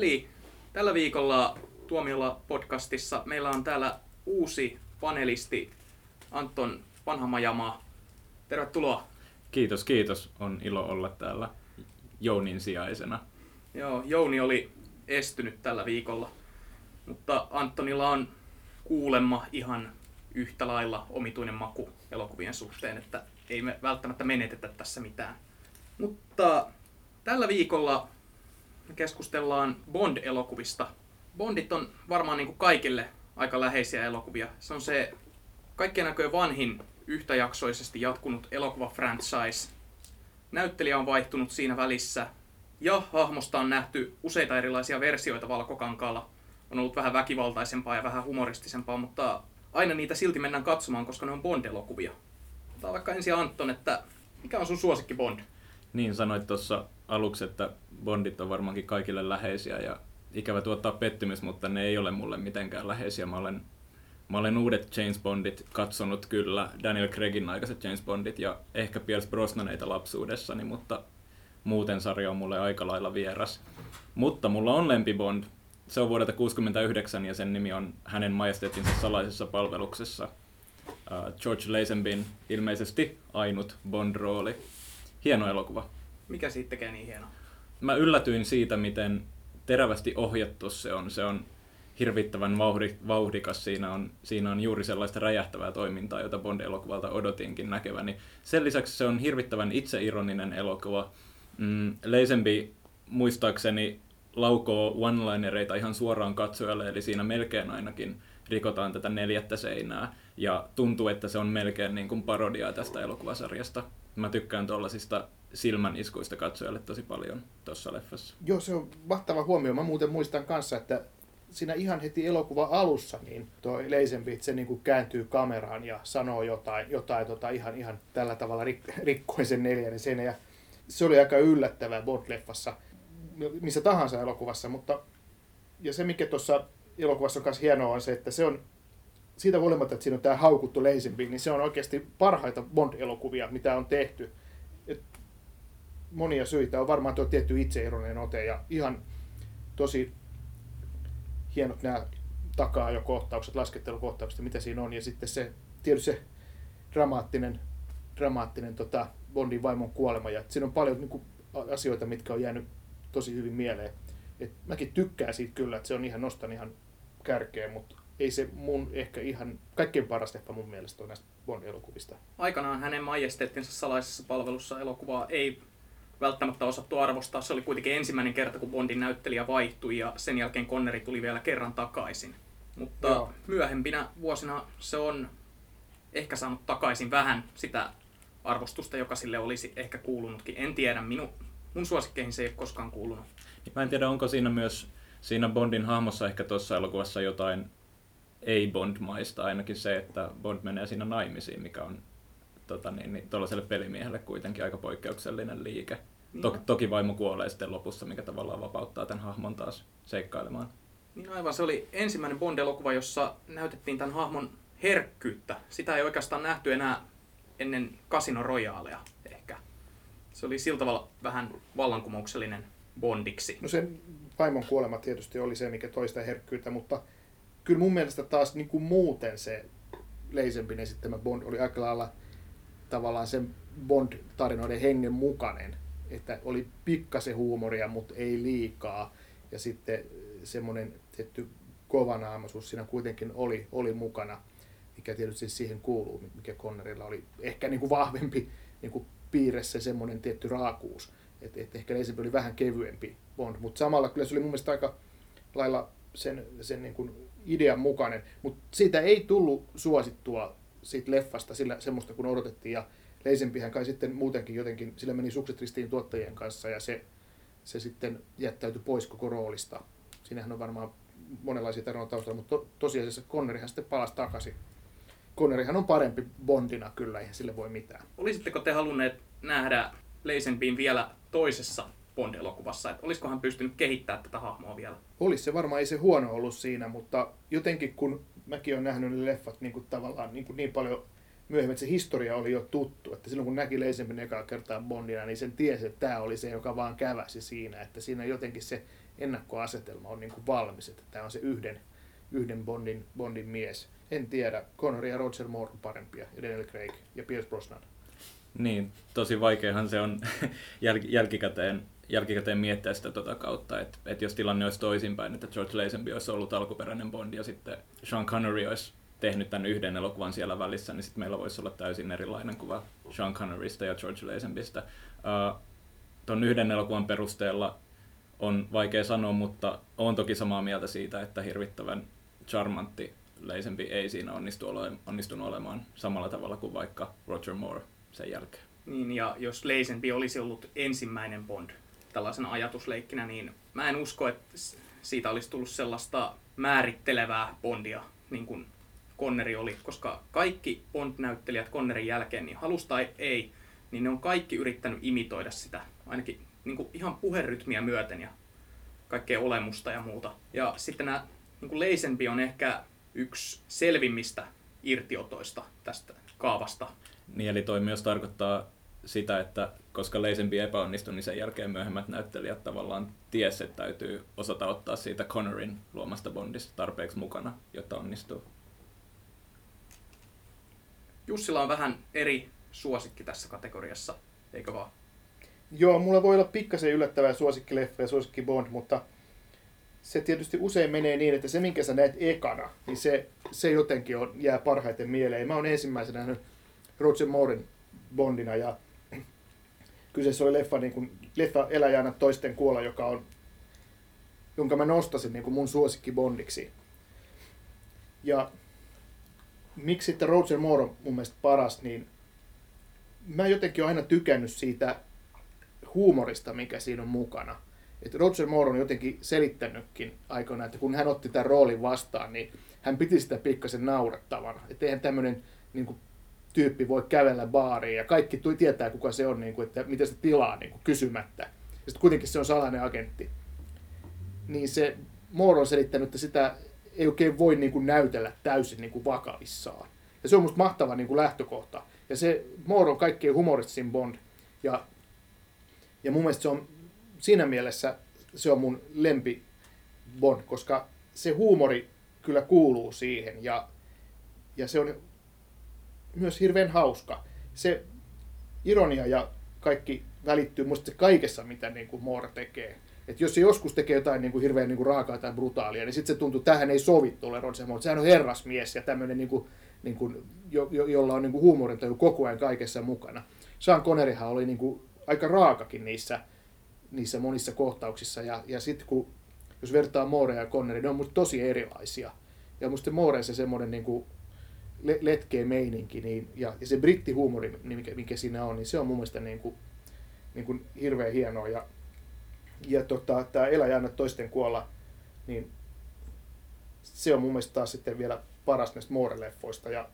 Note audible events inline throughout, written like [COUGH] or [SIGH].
Eli tällä viikolla Tuomiolla podcastissa meillä on täällä uusi panelisti Anton Vanhamajama. Tervetuloa. Kiitos, kiitos. On ilo olla täällä Jounin sijaisena. Joo, Jouni oli estynyt tällä viikolla, mutta Antonilla on kuulemma ihan yhtä lailla omituinen maku elokuvien suhteen, että ei me välttämättä menetetä tässä mitään. Mutta tällä viikolla me keskustellaan Bond-elokuvista. Bondit on varmaan niin kuin kaikille aika läheisiä elokuvia. Se on se kaikkien näköjen vanhin yhtäjaksoisesti jatkunut elokuva-franchise. Näyttelijä on vaihtunut siinä välissä ja hahmosta on nähty useita erilaisia versioita valkokankaalla. On ollut vähän väkivaltaisempaa ja vähän humoristisempaa, mutta aina niitä silti mennään katsomaan, koska ne on Bond-elokuvia. Otetaan vaikka ensin Anton, että mikä on sun suosikki Bond? Niin sanoit tuossa aluksi, että Bondit on varmaankin kaikille läheisiä ja ikävä tuottaa pettymys, mutta ne ei ole mulle mitenkään läheisiä. Mä olen, mä olen uudet James Bondit katsonut kyllä, Daniel Craigin aikaiset James Bondit ja ehkä Pierce Brosnaneita lapsuudessani, mutta muuten sarja on mulle aika lailla vieras. Mutta mulla on lempi Bond. Se on vuodelta 1969 ja sen nimi on hänen majesteettinsa salaisessa palveluksessa. Uh, George Lazenbyn ilmeisesti ainut Bond-rooli. Hieno elokuva. Mikä siitä tekee niin hienoa? Mä yllätyin siitä, miten terävästi ohjattu se on. Se on hirvittävän vauhdikas. Siinä on, siinä on juuri sellaista räjähtävää toimintaa, jota Bond-elokuvalta odotinkin näkeväni. Sen lisäksi se on hirvittävän itseironinen elokuva. Mm, Leisempi muistaakseni laukoo one-linereita ihan suoraan katsojalle, eli siinä melkein ainakin rikotaan tätä neljättä seinää. Ja tuntuu, että se on melkein niin kuin parodiaa tästä elokuvasarjasta. Mä tykkään tuollaisista silmän iskuista katsojalle tosi paljon tuossa leffassa. Joo, se on mahtava huomio. Mä muuten muistan kanssa, että siinä ihan heti elokuva alussa, niin toi Leisenbit, se niin kuin kääntyy kameraan ja sanoo jotain, jotain tota, ihan, ihan tällä tavalla rik- rikkoen sen neljännen sen. Ja se oli aika yllättävää Bond-leffassa, missä tahansa elokuvassa, mutta ja se mikä tuossa elokuvassa on myös hienoa on se, että se on siitä huolimatta, että siinä on tämä haukuttu Leisenby, niin se on oikeasti parhaita Bond-elokuvia, mitä on tehty. Et monia syitä on varmaan tuo tietty itseironinen ote ja ihan tosi hienot nämä takaa jo kohtaukset, laskettelukohtaukset, mitä siinä on. Ja sitten se, tietysti se dramaattinen, dramaattinen tota, Bondin vaimon kuolema. Ja siinä on paljon niin kuin, asioita, mitkä on jäänyt tosi hyvin mieleen. Et mäkin tykkään siitä kyllä, että se on ihan, nostan ihan kärkeen, mutta ei se mun ehkä ihan kaikkein paras leffa mun mielestä on näistä Bond-elokuvista. Aikanaan hänen majesteettinsa salaisessa palvelussa elokuvaa ei välttämättä osattu arvostaa. Se oli kuitenkin ensimmäinen kerta, kun Bondin näyttelijä vaihtui ja sen jälkeen Conneri tuli vielä kerran takaisin. Mutta Joo. myöhempinä vuosina se on ehkä saanut takaisin vähän sitä arvostusta, joka sille olisi ehkä kuulunutkin. En tiedä, minu, mun suosikkeihin se ei ole koskaan kuulunut. Mä en tiedä, onko siinä myös siinä Bondin hahmossa ehkä tuossa elokuvassa jotain ei-Bond-maista, ainakin se, että Bond menee siinä naimisiin, mikä on tota, niin, niin, tuollaiselle pelimiehelle kuitenkin aika poikkeuksellinen liike. Niin Toki, toki vaimo kuolee sitten lopussa, mikä tavallaan vapauttaa tämän hahmon taas seikkailemaan. Niin aivan, se oli ensimmäinen Bond-elokuva, jossa näytettiin tämän hahmon herkkyyttä. Sitä ei oikeastaan nähty enää ennen Casino Royalea ehkä. Se oli sillä tavalla vähän vallankumouksellinen Bondiksi. No sen vaimon kuolema tietysti oli se, mikä toista herkkyyttä, mutta kyllä mun mielestä taas niin kuin muuten se Leisempin esittämä Bond oli aika lailla tavallaan sen Bond-tarinoiden hengen mukainen. Että oli pikkasen huumoria, mutta ei liikaa. Ja sitten semmoinen tietty kovanaamaisuus siinä kuitenkin oli, oli mukana, mikä tietysti siihen kuuluu, mikä Connerilla oli ehkä niin kuin vahvempi niin kuin piirre se semmoinen tietty raakuus. Että et ehkä Leisempin oli vähän kevyempi Bond, mutta samalla kyllä se oli mun mielestä aika lailla sen, sen niin kuin idean mukainen, mutta siitä ei tullut suosittua siitä leffasta sillä, semmoista kun odotettiin ja Leisempihän kai sitten muutenkin jotenkin, sillä meni sukset ristiin tuottajien kanssa ja se, se sitten jättäytyi pois koko roolista. Siinähän on varmaan monenlaisia tarinoita taustalla, mutta to, tosiasiassa Connerihan sitten palasi takaisin. Connerihan on parempi Bondina kyllä, eihän sille voi mitään. Olisitteko te halunneet nähdä Leisenpiin vielä toisessa Bond-elokuvassa, että olisiko hän pystynyt kehittämään tätä hahmoa vielä? Olisi se varmaan, ei se huono ollut siinä, mutta jotenkin kun mäkin olen nähnyt ne leffat niin kuin tavallaan niin, kuin niin paljon myöhemmin, että se historia oli jo tuttu, että silloin kun näki Leisenpin ekaa kertaa Bondina, niin sen tiesi, että tämä oli se, joka vaan käväsi siinä, että siinä jotenkin se ennakkoasetelma on niin kuin valmis, että tämä on se yhden, yhden Bondin, Bondin mies. En tiedä, Connery ja Roger Moore on parempia, ja Daniel Craig ja Pierce Brosnan. Niin, tosi vaikeahan se on [LAUGHS] jäl- jälkikäteen, jälkikäteen miettiä sitä tota kautta, että, että jos tilanne olisi toisinpäin, että George Lazenby olisi ollut alkuperäinen Bond ja sitten Sean Connery olisi tehnyt tämän yhden elokuvan siellä välissä, niin sitten meillä voisi olla täysin erilainen kuva Sean Connerysta ja George Lazenbystä. Uh, Tuon yhden elokuvan perusteella on vaikea sanoa, mutta on toki samaa mieltä siitä, että hirvittävän charmantti Lazenby ei siinä onnistu ole, onnistunut olemaan samalla tavalla kuin vaikka Roger Moore sen jälkeen. Niin, ja jos Lazenby olisi ollut ensimmäinen Bond tällaisena ajatusleikkinä, niin mä en usko, että siitä olisi tullut sellaista määrittelevää Bondia, niin kuin Conneri oli, koska kaikki Bond-näyttelijät Connerin jälkeen, niin halusta tai ei, niin ne on kaikki yrittänyt imitoida sitä, ainakin niin kuin ihan puherytmiä myöten ja kaikkea olemusta ja muuta. Ja sitten nämä niin Lazenby on ehkä yksi selvimmistä irtiotoista tästä kaavasta. Niin, eli toi myös tarkoittaa sitä, että koska Lazenby epäonnistui, niin sen jälkeen myöhemmät näyttelijät tavallaan ties, että täytyy osata ottaa siitä Connerin luomasta Bondista tarpeeksi mukana, jotta onnistuu. Jussilla on vähän eri suosikki tässä kategoriassa, eikö vaan? Joo, mulla voi olla pikkasen yllättävää suosikkileffa ja suosikki Bond, mutta se tietysti usein menee niin, että se minkä sä näet ekana, niin se, se jotenkin on, jää parhaiten mieleen. Mä oon ensimmäisenä nähnyt Roger Mooren Bondina ja kyseessä oli leffa, niin kuin, leffa Eläjänä toisten kuola, joka on, jonka mä nostasin niin kuin mun suosikki Bondiksi. Ja miksi sitten Roger Moore on mun mielestä paras, niin mä jotenkin aina tykännyt siitä huumorista, mikä siinä on mukana. Että Roger Moore on jotenkin selittänytkin aikoinaan, että kun hän otti tämän roolin vastaan, niin hän piti sitä pikkasen naurettavana. Että eihän tämmöinen niin kuin, tyyppi voi kävellä baariin ja kaikki tui tietää, kuka se on, niin kuin, että miten se tilaa niin kuin, kysymättä. Ja sitten kuitenkin se on salainen agentti. Niin se Moore on selittänyt, että sitä ei oikein voi niin kuin, näytellä täysin niin kuin, vakavissaan. Ja se on musta mahtava niin kuin, lähtökohta. Ja se Moore on kaikkein humoristisin Bond. Ja, ja mun mielestä se on siinä mielessä se on mun lempi Bond, koska se huumori kyllä kuuluu siihen ja, ja se on myös hirveän hauska. Se ironia ja kaikki välittyy musta kaikessa, mitä niin kuin Moore tekee. Et jos se joskus tekee jotain niin kuin hirveän niin kuin raakaa tai brutaalia, niin sitten se tuntuu, että tähän ei sovi tuolle Roger Moore. Sehän on herrasmies ja tämmöinen, niin kuin, niin kuin, jo, jo, jolla on niin kuin huumorintaju koko ajan kaikessa mukana. Sean Conneryhan oli niin kuin aika raakakin niissä, niissä monissa kohtauksissa. Ja, ja sitten kun, jos vertaa Moore ja Connery, ne on musta tosi erilaisia. Ja musta Moore se semmoinen niin kuin, letkeä meininki niin, ja, ja se brittihuumori, mikä, mikä siinä on, niin se on mun mielestä niin kuin, niin kuin hirveän hienoa. Ja, ja tota, tämä Elä ja toisten kuolla, niin se on mun mielestä taas sitten vielä paras näistä Moore-leffoista. Ja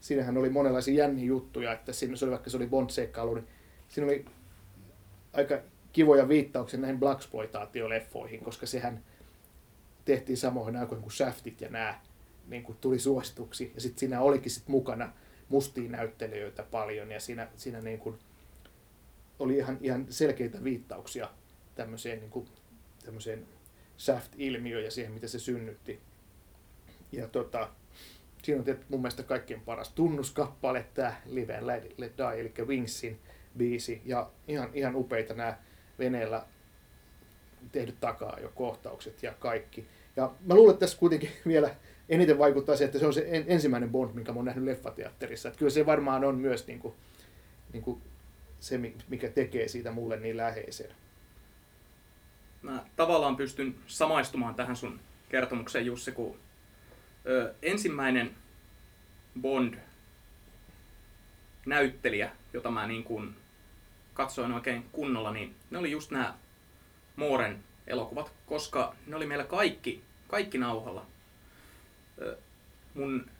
siinähän oli monenlaisia jänniä juttuja, että siinä se oli, vaikka se oli Bond-seikkailu, niin siinä oli aika kivoja viittauksia näihin Blaxploitaatioleffoihin, koska sehän tehtiin samoihin aikoihin kuin Shaftit ja nämä niin kuin tuli suosituksi. Ja sitten siinä olikin sit mukana mustia näyttelijöitä paljon ja siinä, siinä niin kuin oli ihan, ihan selkeitä viittauksia tämmöiseen, niin kuin, tämmöiseen Shaft-ilmiöön ja siihen, mitä se synnytti. Ja tota, siinä on mun mielestä kaikkein paras tunnuskappale, tämä Live and Let, Let Die, eli Wingsin biisi. Ja ihan, ihan upeita nämä veneellä tehdyt takaa jo kohtaukset ja kaikki. Ja mä luulen, että tässä kuitenkin [LAUGHS] vielä eniten vaikuttaa se, että se on se ensimmäinen Bond, minkä mä oon nähnyt leffateatterissa. Että kyllä se varmaan on myös niin kuin, niin kuin se, mikä tekee siitä mulle niin läheisen. Mä tavallaan pystyn samaistumaan tähän sun kertomukseen, Jussi, kun ö, ensimmäinen Bond näyttelijä, jota mä niin kuin katsoin oikein kunnolla, niin ne oli just nämä Mooren elokuvat, koska ne oli meillä kaikki, kaikki nauhalla mun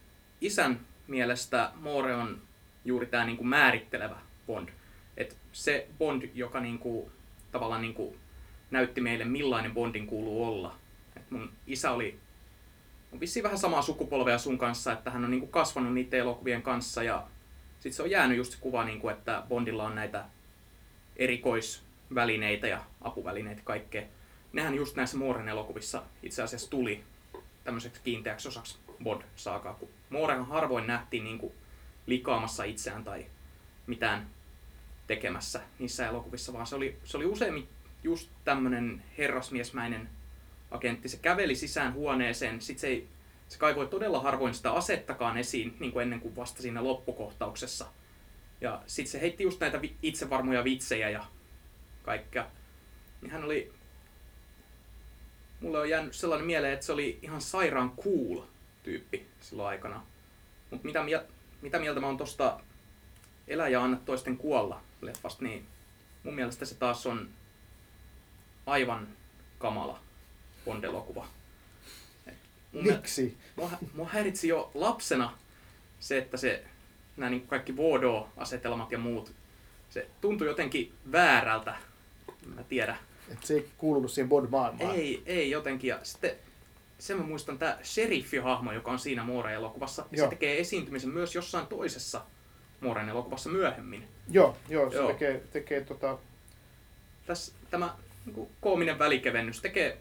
isän mielestä Moore on juuri tämä niinku määrittelevä Bond. Et se Bond, joka niinku, tavallaan niinku näytti meille, millainen Bondin kuuluu olla. Et mun isä oli on vissiin vähän samaa sukupolvea sun kanssa, että hän on niinku kasvanut niiden elokuvien kanssa ja sitten se on jäänyt just se kuva, niinku, että Bondilla on näitä erikoisvälineitä ja apuvälineitä kaikkea. nehän just näissä Mooren elokuvissa itse asiassa tuli tämmöiseksi kiinteäksi osaksi Bond-saakaa, kun Moorehan harvoin nähtiin niin kuin likaamassa itseään tai mitään tekemässä niissä elokuvissa, vaan se oli, se oli useimmin just tämmöinen herrasmiesmäinen agentti. Se käveli sisään huoneeseen, sit se, ei, se kaivoi todella harvoin sitä asettakaan esiin, niin kuin ennen kuin vasta siinä loppukohtauksessa. Ja sitten se heitti just näitä itsevarmoja vitsejä ja kaikkea. Niin hän oli... Mulle on jäänyt sellainen mieleen, että se oli ihan sairaan cool tyyppi silloin aikana. Mutta mitä, mitä mieltä mä oon tosta Elä ja anna toisten kuolla leffasta, niin mun mielestä se taas on aivan kamala Bond-elokuva. Miksi? Mua, mua häiritsi jo lapsena se, että se, nämä niin kaikki Voodoo-asetelmat ja muut, se tuntui jotenkin väärältä. Mä tiedä. Et se ei kuulunut siihen Bond-maailmaan. Ei, ei jotenkin. Ja sitten sen mä muistan, tämä sheriffihahmo, joka on siinä Moore-elokuvassa, niin se tekee esiintymisen myös jossain toisessa Mooren elokuvassa myöhemmin. Joo, joo se joo. tekee, tekee tota... Tässä, tämä niin koominen välikevennys tekee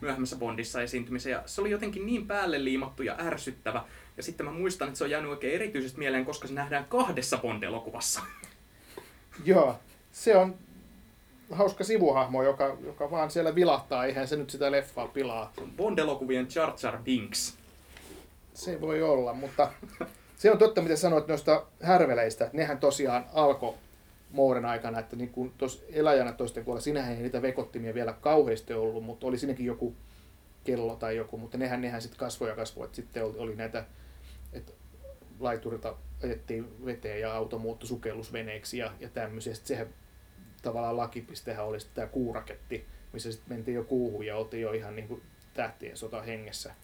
myöhemmässä Bondissa esiintymisen ja se oli jotenkin niin päälle liimattu ja ärsyttävä. Ja sitten mä muistan, että se on jäänyt oikein erityisesti mieleen, koska se nähdään kahdessa Bond-elokuvassa. Joo, se on hauska sivuhahmo, joka, joka vaan siellä vilahtaa, eihän se nyt sitä leffaa pilaa. Bond-elokuvien Jar Jar Binks. Se voi olla, mutta se on totta, mitä sanoit noista härveleistä. Nehän tosiaan alkoi Mooren aikana, että niin kuin tuossa eläjänä toisten kuolla, sinähän ei niitä vekottimia vielä kauheasti ollut, mutta oli sinnekin joku kello tai joku, mutta nehän, nehän sitten kasvoi ja kasvoi. Että sitten oli, oli näitä, että laiturilta ajettiin veteen ja auto muuttui sukellusveneeksi ja, ja tämmöisiä. Sitten sehän tavallaan lakipistehän oli tämä kuuraketti, missä sitten mentiin jo kuuhun ja oltiin jo ihan niin kuin tähtien sota hengessä.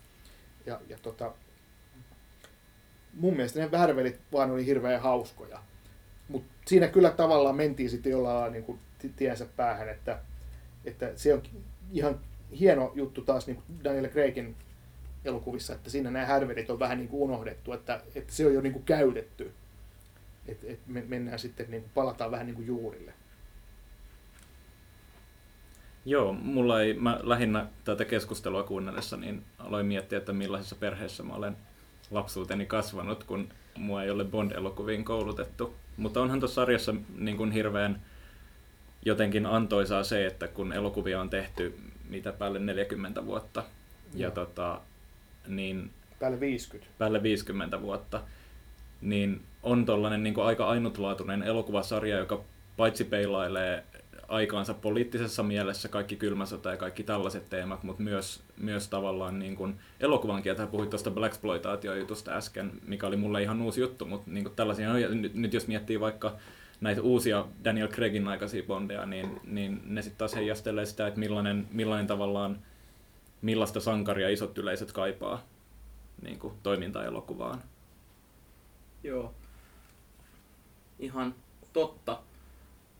Ja, ja tota, mun mielestä ne värvelit vaan oli hirveän hauskoja. Mutta siinä kyllä tavallaan mentiin sitten jollain niin kuin tiensä päähän, että, että se on ihan hieno juttu taas niin kuin Daniel Craigin elokuvissa, että siinä nämä härvelit on vähän niin kuin unohdettu, että, että se on jo niin kuin käytetty. Et me mennään sitten, niin kuin palataan vähän niin kuin juurille. Joo, mulla ei, mä lähinnä tätä keskustelua kuunnellessa, niin aloin miettiä, että millaisessa perheessä mä olen lapsuuteni kasvanut, kun mua ei ole Bond-elokuviin koulutettu. Mutta onhan tuossa sarjassa niin kuin hirveän jotenkin antoisaa se, että kun elokuvia on tehty mitä päälle 40 vuotta, ja, ja tota, niin, päälle 50. Päälle 50 vuotta, niin on tollainen niin aika ainutlaatuinen elokuvasarja, joka paitsi peilailee aikaansa poliittisessa mielessä kaikki kylmäsota ja kaikki tällaiset teemat, mutta myös, myös tavallaan niin kuin elokuvan kieltä. Puhuit tuosta Blaxploitaatio-jutusta äsken, mikä oli mulle ihan uusi juttu, mutta niin kuin tällaisia, nyt, nyt jos miettii vaikka näitä uusia Daniel Craigin aikaisia Bondeja, niin, niin ne sitten taas heijastelee sitä, että millainen, millainen tavallaan, millaista sankaria isot yleisöt kaipaa niin kuin toiminta-elokuvaan. Joo, ihan totta.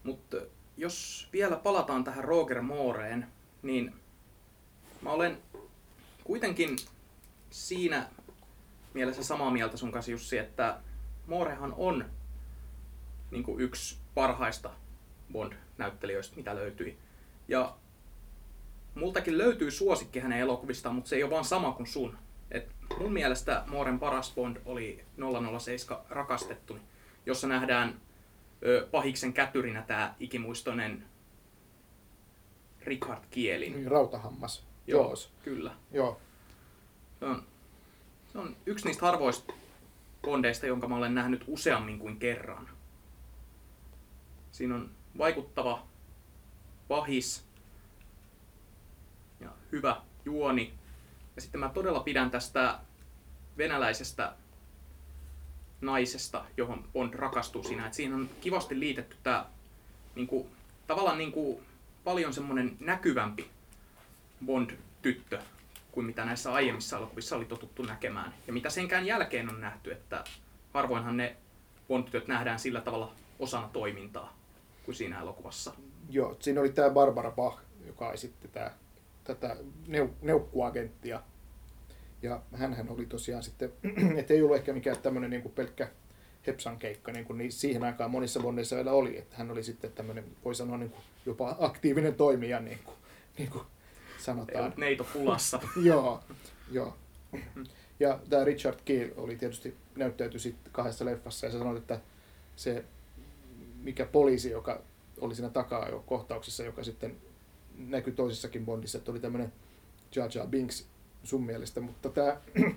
Mutta jos vielä palataan tähän Roger Mooreen, niin mä olen kuitenkin siinä mielessä samaa mieltä sun kanssa Jussi, että Moorehan on niin kuin yksi parhaista Bond-näyttelijöistä, mitä löytyi. Ja multakin löytyy suosikki hänen elokuvistaan, mutta se ei ole vaan sama kuin sun. Et mun mielestä Mooren paras Bond oli 007 Rakastettu, jossa nähdään ö, pahiksen kätyrinä tämä ikimuistoinen Richard Kielin. Niin, rautahammas. Joo, Joos. kyllä. Joo. Se on, se on yksi niistä harvoista bondeista, jonka mä olen nähnyt useammin kuin kerran. Siinä on vaikuttava pahis ja hyvä juoni. Ja sitten mä todella pidän tästä venäläisestä naisesta, johon Bond rakastuu siinä. Et siinä on kivasti liitetty tämä niinku, tavallaan niinku, paljon semmoinen näkyvämpi Bond-tyttö kuin mitä näissä aiemmissa elokuvissa oli totuttu näkemään. Ja mitä senkään jälkeen on nähty, että harvoinhan ne Bond-tytöt nähdään sillä tavalla osana toimintaa kuin siinä elokuvassa. Joo, siinä oli tämä Barbara Bach, joka esitti tää, tätä neu, neukkuagenttia ja hän oli tosiaan sitten, [CLEARS THROAT] että ei ollut ehkä mikään tämmöinen niin pelkkä Hepsan keikka, niin kuin niin siihen aikaan monissa bondeissa vielä oli, että hän oli sitten tämmöinen, voi sanoa niin kuin jopa aktiivinen toimija niin kuin, niin kuin sanotaan. neito pulassa. [LAUGHS] joo, joo. Ja tämä Richard Gere oli tietysti näyttäytyi sitten kahdessa leffassa ja sä sanoit, että se mikä poliisi, joka oli siinä takaa jo kohtauksessa, joka sitten näkyi toisessakin Bondissa, että oli tämmöinen Jar Jar Binks sun mielestä, mutta tämä [CLEARS THROAT]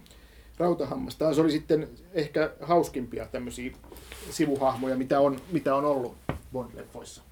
Rautahammas taas oli sitten ehkä hauskimpia tämmöisiä sivuhahmoja, mitä on, mitä on ollut Bond-leffoissa.